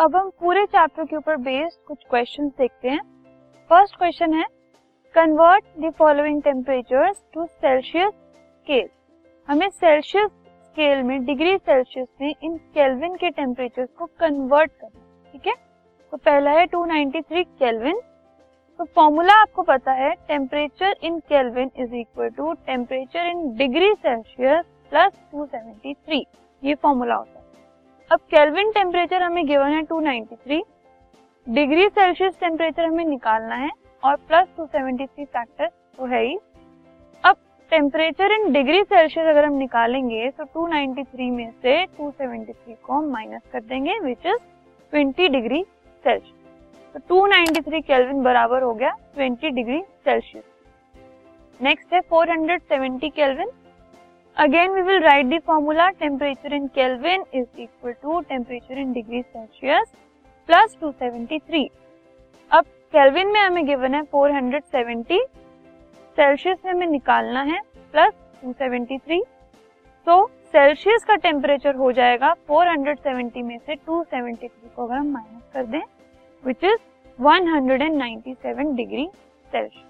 अब हम पूरे चैप्टर के ऊपर बेस्ड कुछ क्वेश्चन देखते हैं। फ़र्स्ट क्वेश्चन है convert the following temperatures to Celsius scale हमें सेल्सियस स्केल में डिग्री सेल्सियस में इन केल्विन के टेम्परेचर को कन्वर्ट करना ठीक है? तो पहला है 293 केल्विन तो फॉर्मूला आपको पता है temperature in kelvin is equal to temperature in degree Celsius plus 273 ये फॉर्मूला होता है। अब केल्विन टेम्परेचर हमें गिवन है 293 डिग्री सेल्सियस टेम्परेचर हमें निकालना है और प्लस 273 फैक्टर तो है ही. अब टेम्परेचर इन डिग्री सेल्सियस अगर हम निकालेंगे तो 293 में से 273 को हम माइनस कर देंगे विच इज़ 20 डिग्री सेल्सियस तो 293 केल्विन बराबर हो गया 20 डिग्री सेल्सियस नेक्स्ट है 470 kelvin again we will write the formula temperature in kelvin is equal to temperature in degree Celsius plus 273 अब केल्विन में हमें गिवन है 470 सेल्सियस में हमें निकालना है प्लस 273 तो सेल्सियस का टेम्परेचर हो जाएगा 470 में से 273 को अगर हम माइनस कर दें, which is 197 degree Celsius.